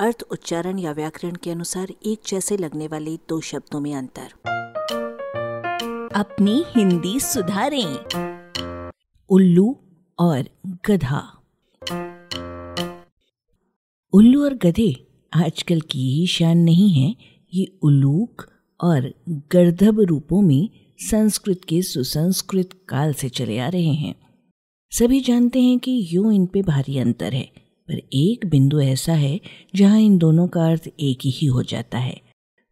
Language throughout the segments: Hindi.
अर्थ, उच्चारण या व्याकरण के अनुसार एक जैसे लगने वाले दो शब्दों में अंतर। अपनी हिंदी सुधारें। उल्लू और गधा। उल्लू और गधे आजकल की ही शान नहीं है, ये उलूक और गर्दभ रूपों में संस्कृत के सुसंस्कृत काल से चले आ रहे हैं। सभी जानते हैं कि यूँ इन पे भारी अंतर है। पर एक बिंदु ऐसा है जहाँ इन दोनों का अर्थ एक ही हो जाता है।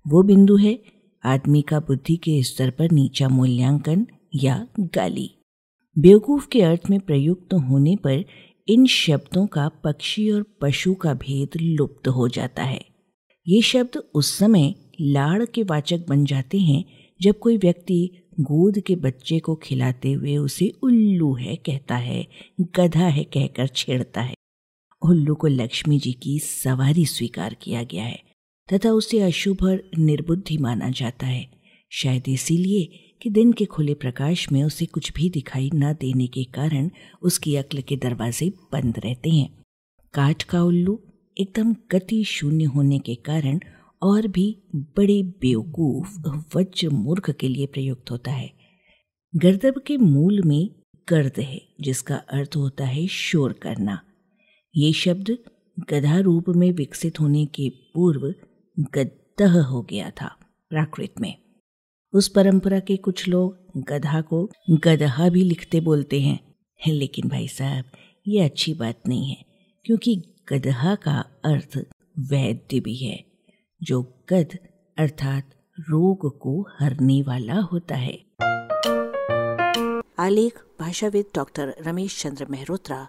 वो बिंदु है आदमी का बुद्धि के स्तर पर नीचा मूल्यांकन या गाली। बेवकूफ़ के अर्थ में प्रयुक्त होने पर इन शब्दों का पक्षी और पशु का भेद लुप्त हो जाता है। ये शब्द उस समय लाड़ के वाचक बन जाते हैं जब कोई व्यक्ति गोद के बच्चे को खिलाते हुए उसे उल्लू है कहता है, गधा है कहकर छेड़ता है। उल्लू को लक्ष्मी जी की सवारी स्वीकार किया गया है, तथा उसे अशुभ और निर्बुद्धि माना जाता है। शायद इसीलिए कि दिन के खुले प्रकाश में उसे कुछ भी दिखाई न देने के कारण उसकी अक्ल के दरवाजे बंद रहते हैं। काठ का उल्लू एकदम गति शून्य होने के कारण और भी बड़े बेवकूफ़, वज्र मूर्ख के लिए प्रयुक्त होता है। गर्दब के मूल में गर्द है, जिसका अर्थ होता है शोर करना। ये शब्द गधा रूप में विकसित होने के पूर्व गद्दह हो गया था प्राकृत में। उस परंपरा के कुछ लोग गधा को गदहा भी लिखते बोलते हैं। लेकिन भाई साहब, ये अच्छी बात नहीं है, क्योंकि गदहा का अर्थ वैद्य भी है, जो गद अर्थात रोग को हरने वाला होता है। आलेख, भाषाविद डॉक्टर रमेश चंद्र मेहरोत्रा